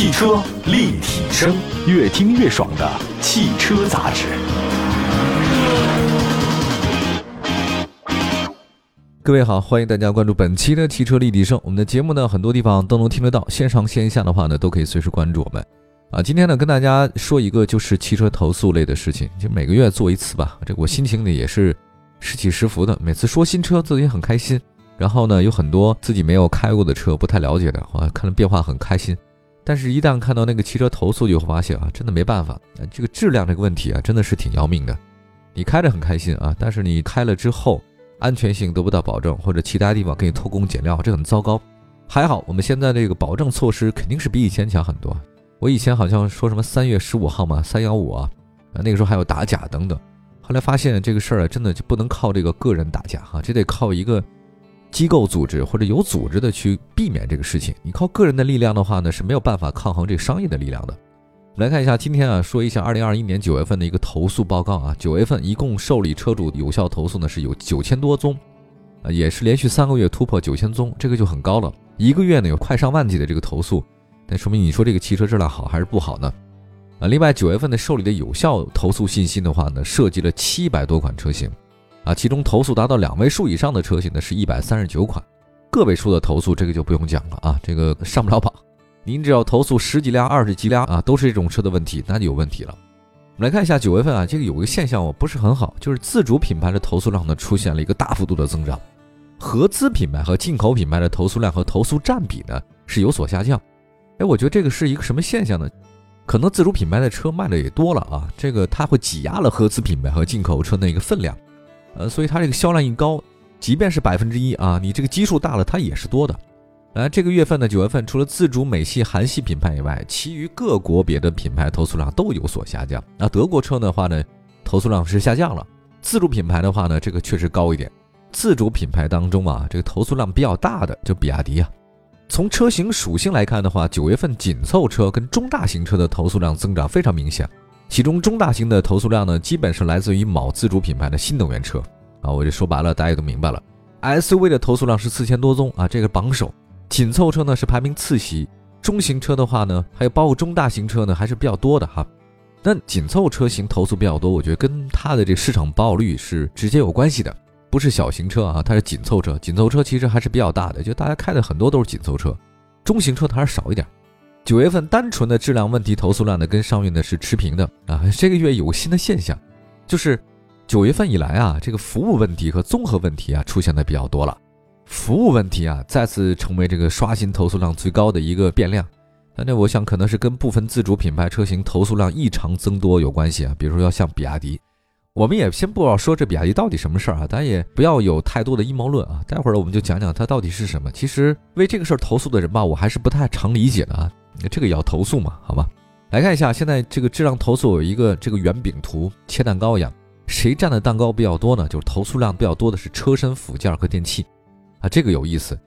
汽车立体声，越听越爽的汽车杂志。各位好，欢迎大家关注本期的汽车立体声。我们的节目呢，很多地方都能听得到，线上线下的话呢，都可以随时关注我们。啊，今天呢，跟大家说一个就是汽车投诉类的事情，就每个月做一次吧。这个我心情呢也是时起时伏的，每次说新车自己很开心，然后呢有很多自己没有开过的车，不太了解的，啊，看了变化很开心。但是，一旦看到那个汽车投诉，就会发现啊，真的没办法，这个质量这个问题啊，真的是挺要命的。你开着很开心啊，但是你开了之后，安全性得不到保证，或者其他地方给你偷工减料，这很糟糕。还好，我们现在这个保证措施肯定是比以前强很多。我以前好像说什么三月十五号嘛，三幺五啊，那个时候还有打假等等，后来发现这个事儿啊，真的就不能靠这个个人打假哈，这得靠一个机构组织或者有组织的去避免这个事情。你靠个人的力量的话呢，是没有办法抗衡这商业的力量的。来看一下，今天啊，说一下二零二一年九月份的一个投诉报告啊，九月份一共受理车主有效投诉呢是有九千多宗，啊也是连续三个月突破九千宗，这个就很高了，一个月呢有快上万起的这个投诉。那说明你说这个汽车质量好还是不好呢？啊，另外九月份的受理的有效投诉信息的话呢，涉及了七百多款车型，啊，其中投诉达到两位数以上的车型呢是一百三十九款，个位数的投诉这个就不用讲了啊，这个上不了榜。您只要投诉十几辆、二十几辆啊，都是这种车的问题，那就有问题了。我们来看一下九月份啊，这个有个现象我不是很好，就是自主品牌的投诉量呢出现了一个大幅度的增长，合资品牌和进口品牌的投诉量和投诉占比呢是有所下降。哎，我觉得这个是一个什么现象呢？可能自主品牌的车卖的也多了啊，这个它会挤压了合资品牌和进口车那个分量，呃，所以它这个销量一高，即便是百分之一啊，你这个基数大了，它也是多的。来，这个月份呢九月份，除了自主美系、韩系品牌以外，其余各国别的品牌投诉量都有所下降。那德国车的话呢，投诉量是下降了；自主品牌的话呢，这个确实高一点。自主品牌当中啊，这个投诉量比较大的就比亚迪啊。从车型属性来看的话，九月份紧凑车跟中大型车的投诉量增长非常明显。其中中大型的投诉量呢，基本是来自于某自主品牌的新能源车啊。我这说白了，大家也都明白了。SUV 的投诉量是四千多宗啊，这个榜首。紧凑车呢是排名次席，中型车的话呢，还有包括中大型车呢，还是比较多的哈。那紧凑车型投诉比较多，我觉得跟它的这市场保有率是直接有关系的。不是小型车啊，它是紧凑车。紧凑车其实还是比较大的，就大家开的很多都是紧凑车。中型车它还是少一点。九月份单纯的质量问题投诉量呢，跟上月呢是持平的啊。这个月有个新的现象，就是九月份以来啊，这个服务问题和综合问题啊出现的比较多了。服务问题啊，再次成为这个刷新投诉量最高的一个变量。那我想可能是跟部分自主品牌车型投诉量异常增多有关系啊。比如说要像比亚迪。我们也先不要说这比亚迪到底什么事儿啊，咱也不要有太多的阴谋论啊。待会儿我们就讲讲它到底是什么。其实为这个事儿投诉的人吧，我还是不太常理解的啊。这个也要投诉嘛，好吧？来看一下现在这个质量投诉有一个这个圆饼图，切蛋糕一样，谁占的蛋糕比较多呢？就是投诉量比较多的是车身附件和电器啊，这个有意思。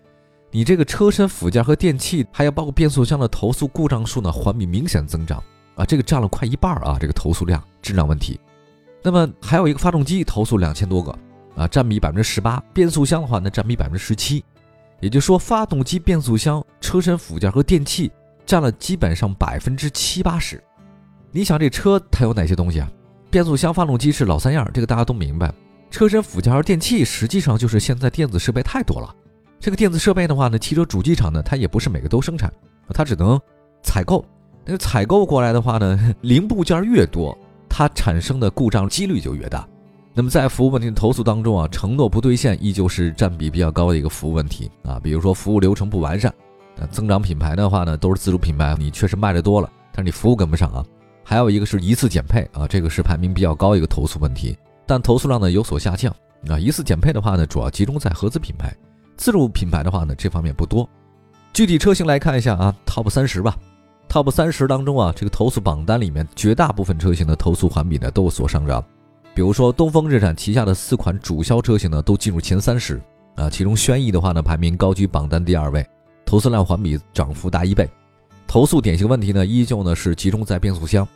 你这个车身附件和电器，还有包括变速箱的投诉故障数呢，环比明显增长啊，这个占了快一半啊，这个投诉量质量问题。那么还有一个发动机投诉两千多个啊，占比百分之十八；变速箱的话呢，占比百分之十七。也就是说，发动机、变速箱、车身附件和电器占了基本上百分之七八十。你想这车它有哪些东西啊？变速箱、发动机是老三样，这个大家都明白。车身附件和电器实际上就是现在电子设备太多了。这个电子设备的话呢，汽车主机厂呢，它也不是每个都生产，它只能采购。那采购过来的话呢，零部件越多。它产生的故障几率就越大。那么在服务问题的投诉当中啊，承诺不兑现依旧是占比比较高的一个服务问题啊。比如说服务流程不完善，那增长品牌的话呢，都是自主品牌，你确实卖的多了，但是你服务跟不上啊。还有一个是一次减配啊，这个是排名比较高一个投诉问题，但投诉量呢有所下降啊。一次减配的话呢，主要集中在合资品牌，自主品牌的话呢，这方面不多。具体车型来看一下啊，Top 三十吧。Top 三十当中啊，这个投诉榜单里面绝大部分车型的投诉环比呢都有所上涨。比如说东风日产旗下的四款主销车型呢都进入前三十啊，其中轩逸的话呢排名高居榜单第二位，投诉量环比涨幅大一倍。投诉典型问题呢依旧呢是集中在变速箱。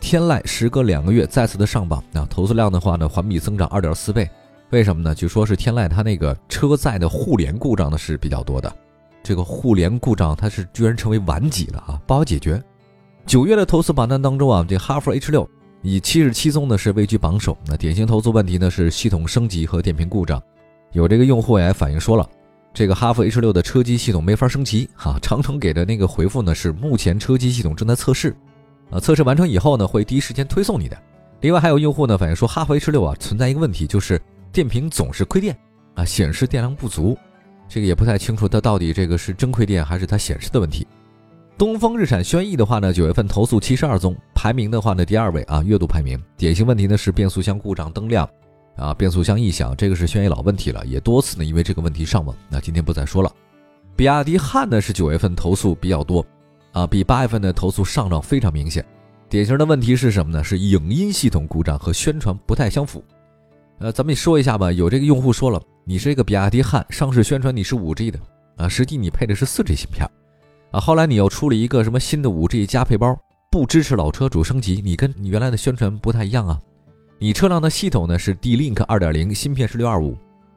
天籁时隔两个月再次的上榜啊，投诉量的话呢环比增长二点四倍。为什么呢？据说是天籁它那个车载的互联故障呢是比较多的。这个互联故障它是居然成为顽疾了啊，不好解决。九月的投诉榜单当中啊，这哈弗 H 六以七十七宗呢是位居榜首。那典型投诉问题呢是系统升级和电瓶故障。有这个用户也反映说了，这个哈弗 H 六的车机系统没法升级哈，长城给的那个回复呢是目前车机系统正在测试，啊，测试完成以后呢会第一时间推送你的。另外还有用户呢反映说，哈弗 H 六啊存在一个问题，就是电瓶总是亏电啊，显示电量不足。这个也不太清楚，它到底这个是真亏电还是它显示的问题。东风日产轩逸的话呢，九月份投诉七十二宗，排名的话呢第二位啊，月度排名。典型问题呢是变速箱故障灯亮，啊，变速箱异响，这个是轩逸老问题了，也多次呢因为这个问题上网。那今天不再说了。比亚迪汉呢是九月份投诉比较多，啊，比八月份的投诉上涨非常明显。典型的问题是什么呢？是影音系统故障和宣传不太相符。呃，咱们说一下吧，有这个用户说了。你是一个比亚迪汉，上市宣传你是五 G 的啊，实际你配的是四 G 芯片啊。后来你又出了一个什么新的五 G 加配包，不支持老车主升级，你跟你原来的宣传不太一样啊。你车辆的系统呢是 D-Link 二点零，芯片是六二五，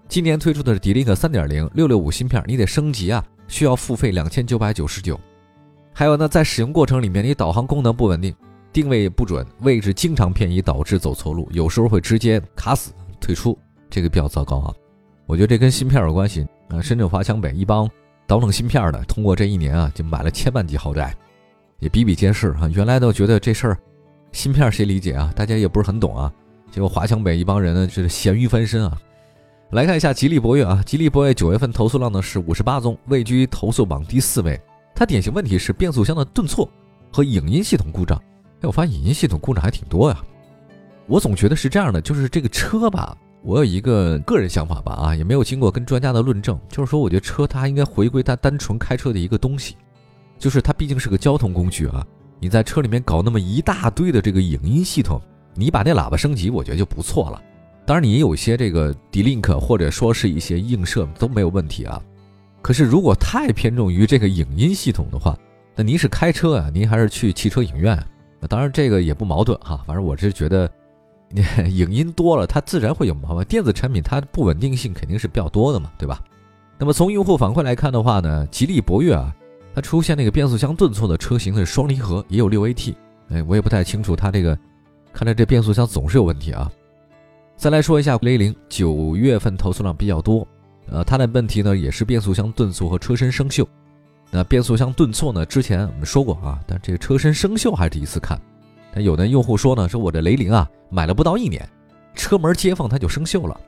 今年推出的是 D-Link 三点零，六六五芯片，你得升级啊，需要付费两千九百九十九。还有呢，在使用过程里面，你导航功能不稳定，定位不准，位置经常偏移，导致走错路，有时候会直接卡死退出，这个比较糟糕啊。我觉得这跟芯片有关系啊！深圳华强北一帮倒腾芯片的，通过这一年啊，就买了千万级豪宅，也比比皆是啊。原来都觉得这事儿，芯片谁理解啊？大家也不是很懂啊。结果华强北一帮人呢，就是咸鱼翻身啊。来看一下吉利博越啊，吉利博越九月份投诉量呢是五十八宗，位居投诉榜第四位。它典型问题是变速箱的顿挫和影音系统故障。哎，我发现影音系统故障还挺多呀。我总觉得是这样的，就是这个车吧。我有一个个人想法吧，啊，也没有经过跟专家的论证，就是说，我觉得车它应该回归它单纯开车的一个东西，就是它毕竟是个交通工具啊。你在车里面搞那么一大堆的这个影音系统，你把那喇叭升级，我觉得就不错了。当然，你有一些这个 D-Link 或者说是一些映射都没有问题啊。可是如果太偏重于这个影音系统的话，那您是开车啊，您还是去汽车影院？那当然这个也不矛盾哈，反正我是觉得。你影音多了，它自然会有毛病。电子产品它不稳定性肯定是比较多的嘛，对吧？那么从用户反馈来看的话呢，吉利博越啊，它出现那个变速箱顿挫的车型是双离合，也有六 AT。哎，我也不太清楚它这个，看来这变速箱总是有问题啊。再来说一下雷凌，九月份投诉量比较多，呃，它的问题呢也是变速箱顿挫和车身生锈。那变速箱顿挫呢，之前我们说过啊，但这个车身生锈还是第一次看。但有的用户说呢，说我这雷凌啊买了不到一年，车门接缝它就生锈了。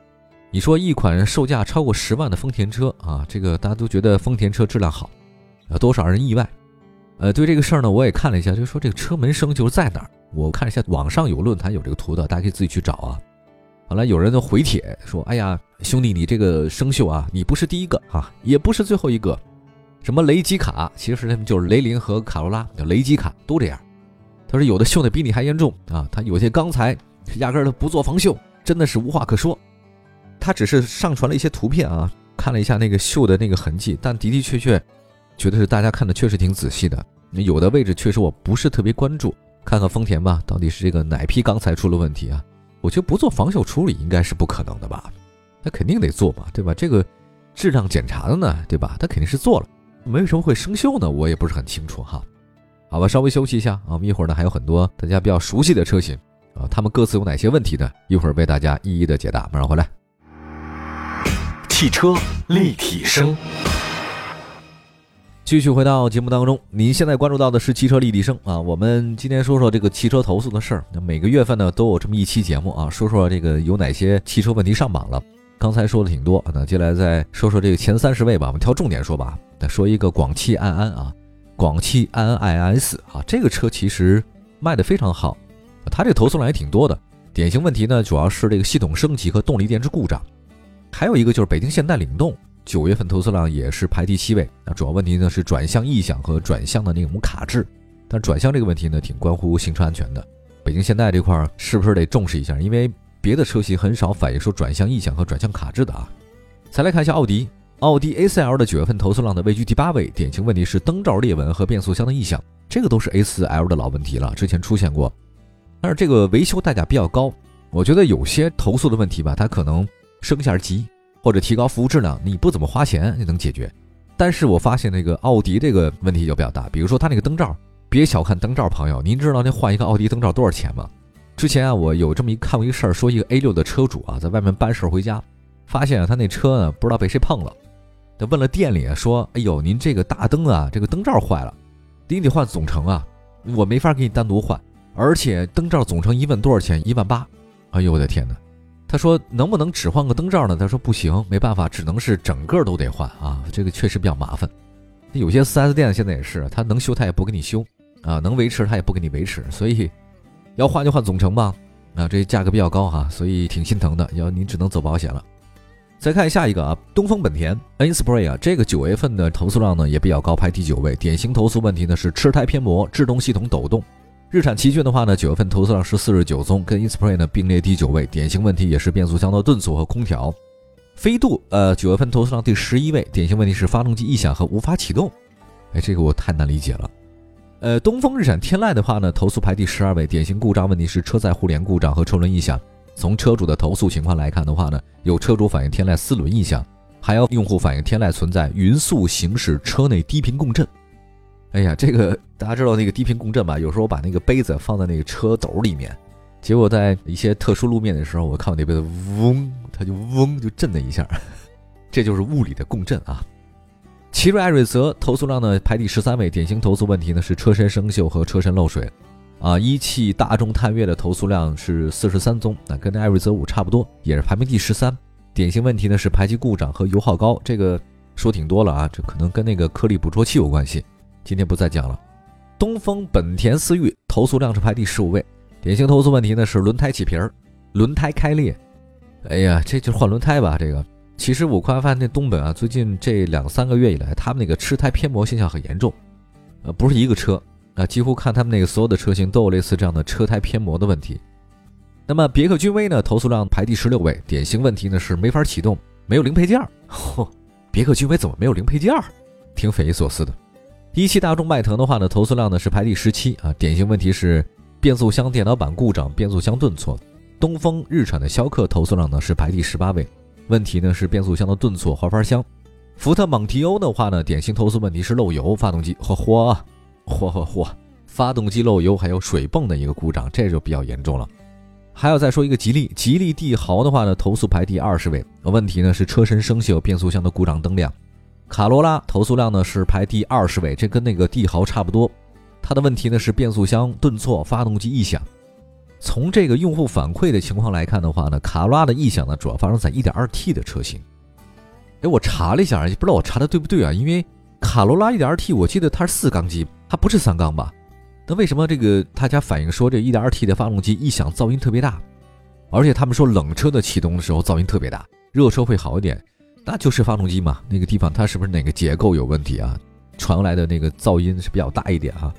你说一款售价超过十万的丰田车啊，这个大家都觉得丰田车质量好，呃多少人意外？呃，对这个事儿呢，我也看了一下，就说这个车门生锈在哪儿？我看一下网上有论坛有这个图的，大家可以自己去找啊。后来有人都回帖说，哎呀，兄弟，你这个生锈啊，你不是第一个啊，也不是最后一个。什么雷吉卡，其实他们就是雷凌和卡罗拉，叫雷吉卡都这样。他说有的锈的比你还严重啊！他有些钢材压根儿都不做防锈，真的是无话可说。他只是上传了一些图片啊，看了一下那个锈的那个痕迹，但的的确确觉得是大家看的确实挺仔细的。有的位置确实我不是特别关注，看看丰田吧，到底是这个哪批钢材出了问题啊？我觉得不做防锈处理应该是不可能的吧？那肯定得做嘛，对吧？这个质量检查的呢，对吧？他肯定是做了，为什么会生锈呢？我也不是很清楚哈。好吧，稍微休息一下啊，我们一会儿呢还有很多大家比较熟悉的车型啊，他们各自有哪些问题呢？一会儿为大家一一的解答。马上回来。汽车立体声，继续回到节目当中。您现在关注到的是汽车立体声啊，我们今天说说这个汽车投诉的事儿。那每个月份呢都有这么一期节目啊，说说这个有哪些汽车问题上榜了。刚才说的挺多，那接下来再说说这个前三十位吧，我们挑重点说吧。再说一个广汽安安啊。广汽安安 IS 啊，这个车其实卖的非常好，它这个投诉量也挺多的。典型问题呢，主要是这个系统升级和动力电池故障，还有一个就是北京现代领动，九月份投诉量也是排第七位。那主要问题呢是转向异响和转向的那种卡滞，但转向这个问题呢挺关乎行车安全的。北京现代这块是不是得重视一下？因为别的车型很少反映说转向异响和转向卡滞的啊。再来看一下奥迪。奥迪 A4L 的九月份投诉量呢位居第八位，典型问题是灯罩裂纹和变速箱的异响，这个都是 A4L 的老问题了，之前出现过，但是这个维修代价比较高，我觉得有些投诉的问题吧，它可能升下级或者提高服务质量，你不怎么花钱就能解决，但是我发现那个奥迪这个问题就比较大，比如说它那个灯罩，别小看灯罩，朋友，您知道那换一个奥迪灯罩多少钱吗？之前啊，我有这么一看过一个事儿，说一个 A 六的车主啊，在外面办事儿回家，发现啊他那车呢不知道被谁碰了，他问了店里说，哎呦，您这个大灯啊，这个灯罩坏了，您得换总成啊，我没法给你单独换，而且灯罩总成一问多少钱？一万八，哎呦我的天哪！他说能不能只换个灯罩呢？他说不行，没办法，只能是整个都得换啊，这个确实比较麻烦。有些 4S 店现在也是，他能修他也不给你修啊，能维持他也不给你维持，所以要换就换总成吧。啊，这价格比较高哈，所以挺心疼的，要您只能走保险了。再看下一个啊，东风本田 N Spray 啊，这个九月份的投诉量呢也比较高，排第九位。典型投诉问题呢是车胎偏磨、制动系统抖动。日产奇骏的话呢，九月份投诉量是四十九宗，跟 Inspire 呢并列第九位。典型问题也是变速箱的顿挫和空调。飞度呃，九月份投诉量第十一位，典型问题是发动机异响和无法启动。哎，这个我太难理解了。呃，东风日产天籁的话呢，投诉排第十二位，典型故障问题是车载互联故障和车轮异响。从车主的投诉情况来看的话呢，有车主反映天籁四轮异响，还有用户反映天籁存在匀速行驶车内低频共振。哎呀，这个大家知道那个低频共振吧？有时候我把那个杯子放在那个车斗里面，结果在一些特殊路面的时候，我看我那杯子嗡，它就嗡就震了一下，这就是物理的共振啊。奇瑞艾瑞泽投诉量呢排第十三位，典型投诉问题呢是车身生锈和车身漏水。啊，一汽大众探岳的投诉量是四十三宗，那跟那艾瑞泽五差不多，也是排名第十三。典型问题呢是排气故障和油耗高，这个说挺多了啊，这可能跟那个颗粒捕捉器有关系。今天不再讲了。东风本田思域投诉量是排第十五位，典型投诉问题呢是轮胎起皮儿、轮胎开裂。哎呀，这就是换轮胎吧？这个其实我快发现那东本啊，最近这两三个月以来，他们那个吃胎偏磨现象很严重。呃，不是一个车啊，几乎看他们那个所有的车型都有类似这样的车胎偏磨的问题。那么别克君威呢，投诉量排第十六位，典型问题呢是没法启动，没有零配件儿。嚯，别克君威怎么没有零配件儿？挺匪夷所思的。一汽大众迈腾的话呢，投诉量呢是排第十七啊，典型问题是变速箱电脑板故障、变速箱顿挫。东风日产的逍客投诉量呢是排第十八位，问题呢是变速箱的顿挫、滑阀箱。福特蒙迪欧的话呢，典型投诉问题是漏油、发动机嚯嚯嚯嚯嚯，发动机漏油还有水泵的一个故障，这就比较严重了。还要再说一个吉利，吉利帝豪的话呢，投诉排第二十位，问题呢是车身生锈、变速箱的故障灯亮。卡罗拉投诉量呢是排第二十位，这跟那个帝豪差不多。它的问题呢是变速箱顿挫、发动机异响。从这个用户反馈的情况来看的话呢，卡罗拉的异响呢主要发生在 1.2T 的车型。哎，我查了一下，不知道我查的对不对啊？因为卡罗拉 1.2T 我记得它是四缸机，它不是三缸吧？那为什么这个大家反映说这 1.2T 的发动机异响噪音特别大？而且他们说冷车的启动的时候噪音特别大，热车会好一点。那就是发动机嘛，那个地方它是不是哪个结构有问题啊？传来的那个噪音是比较大一点哈。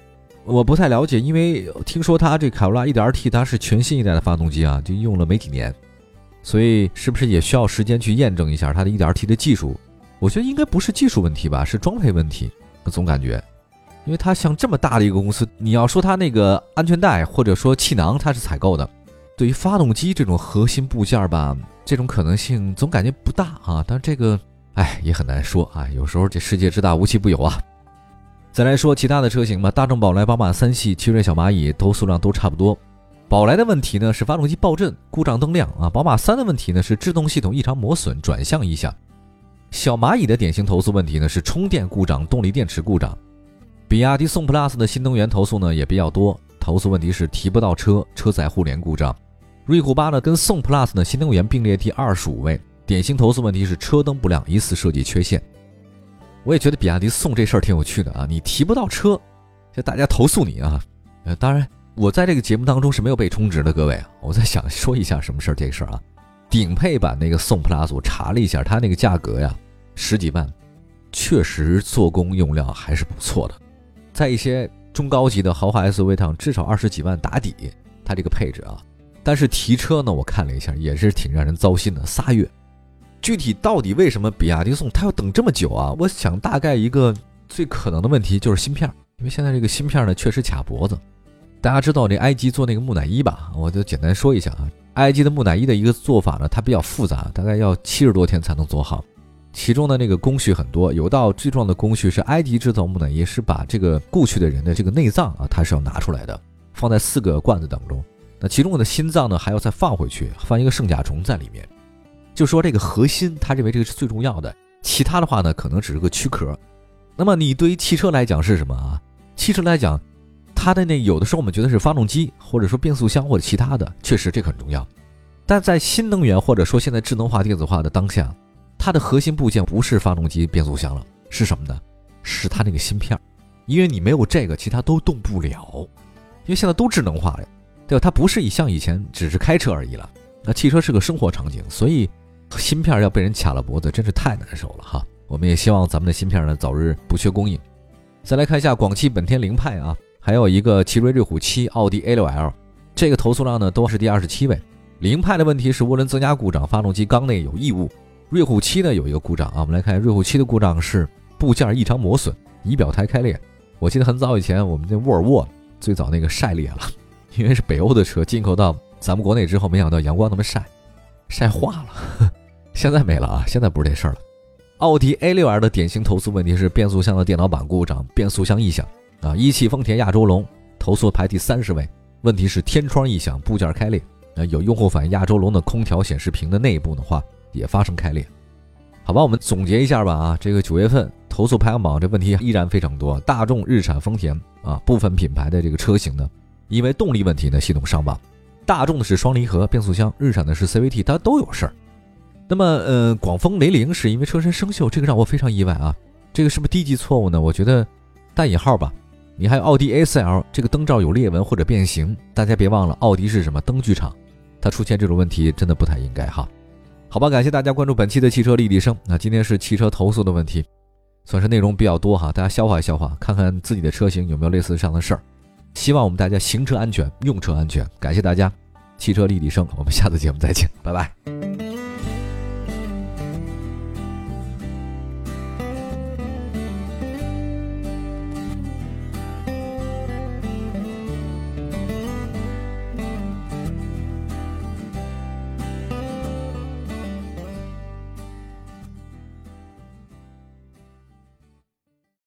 我不太了解，因为听说它这卡罗拉 1.2T 它是全新一代的发动机啊，就用了没几年，所以是不是也需要时间去验证一下它的 1.2T 的技术？我觉得应该不是技术问题吧，是装配问题。我总感觉，因为它像这么大的一个公司，你要说它那个安全带或者说气囊它是采购的，对于发动机这种核心部件吧。这种可能性总感觉不大啊，但这个，哎，也很难说啊。有时候这世界之大，无奇不有啊。再来说其他的车型吧，大众宝来、宝马三系、奇瑞小蚂蚁投诉量都差不多。宝来的问题呢是发动机爆震、故障灯亮啊。宝马三的问题呢是制动系统异常磨损、转向异响。小蚂蚁的典型投诉问题呢是充电故障、动力电池故障。比亚迪宋 PLUS 的新能源投诉呢也比较多，投诉问题是提不到车、车载互联故障。瑞虎八呢，跟宋 Plus 呢新能源并列第二十五位，典型投诉问题是车灯不亮，疑似设计缺陷。我也觉得比亚迪宋这事儿挺有趣的啊，你提不到车，就大家投诉你啊。呃，当然我在这个节目当中是没有被充值的，各位，我在想说一下什么事儿这事儿啊。顶配版那个宋 Plus 我查了一下，它那个价格呀十几万，确实做工用料还是不错的，在一些中高级的豪华 SUV 上至少二十几万打底，它这个配置啊。但是提车呢，我看了一下，也是挺让人糟心的，仨月。具体到底为什么比亚迪宋它要等这么久啊？我想大概一个最可能的问题就是芯片，因为现在这个芯片呢确实卡脖子。大家知道这埃及做那个木乃伊吧？我就简单说一下啊，埃及的木乃伊的一个做法呢，它比较复杂，大概要七十多天才能做好。其中的那个工序很多，有道最重要的工序是埃及制造木乃伊是把这个故去的人的这个内脏啊，它是要拿出来的，放在四个罐子当中。那其中的心脏呢，还要再放回去，放一个圣甲虫在里面。就说这个核心，他认为这个是最重要的，其他的话呢，可能只是个躯壳。那么你对于汽车来讲是什么啊？汽车来讲，它的那有的时候我们觉得是发动机，或者说变速箱或者其他的，确实这个很重要。但在新能源或者说现在智能化、电子化的当下，它的核心部件不是发动机、变速箱了，是什么呢？是它那个芯片，因为你没有这个，其他都动不了。因为现在都智能化了，对吧？它不是以像以前只是开车而已了。那汽车是个生活场景，所以芯片要被人卡了脖子，真是太难受了哈。我们也希望咱们的芯片呢早日不缺供应。再来看一下广汽本田凌派啊，还有一个奇瑞瑞虎七、奥迪 A6L，这个投诉量呢都是第二十七位。凌派的问题是涡轮增压故障，发动机缸内有异物。瑞虎七呢有一个故障啊，我们来看瑞虎七的故障是部件异常磨损，仪表台开裂。我记得很早以前我们那沃尔沃最早那个晒裂了，因为是北欧的车进口到咱们国内之后，没想到阳光那么晒，晒化了。现在没了啊，现在不是这事儿了。奥迪 A6L 的典型投诉问题是变速箱的电脑板故障，变速箱异响啊。一汽丰田亚洲龙投诉排第三十位，问题是天窗异响，部件开裂。呃，有用户反映亚洲龙的空调显示屏的内部的话也发生开裂，好吧，我们总结一下吧啊，这个九月份投诉排行榜这问题依然非常多，大众、日产、丰田啊，部分品牌的这个车型呢，因为动力问题呢系统上榜，大众的是双离合变速箱，日产的是 CVT，它都有事儿。那么，呃，广丰雷凌是因为车身生锈，这个让我非常意外啊，这个是不是低级错误呢？我觉得带引号吧。你还有奥迪 A4L 这个灯罩有裂纹或者变形，大家别忘了，奥迪是什么灯具厂。它出现这种问题真的不太应该哈，好吧，感谢大家关注本期的汽车立体声。那今天是汽车投诉的问题，算是内容比较多哈，大家消化消化，看看自己的车型有没有类似这样的事儿。希望我们大家行车安全，用车安全。感谢大家，汽车立体声，我们下次节目再见，拜拜。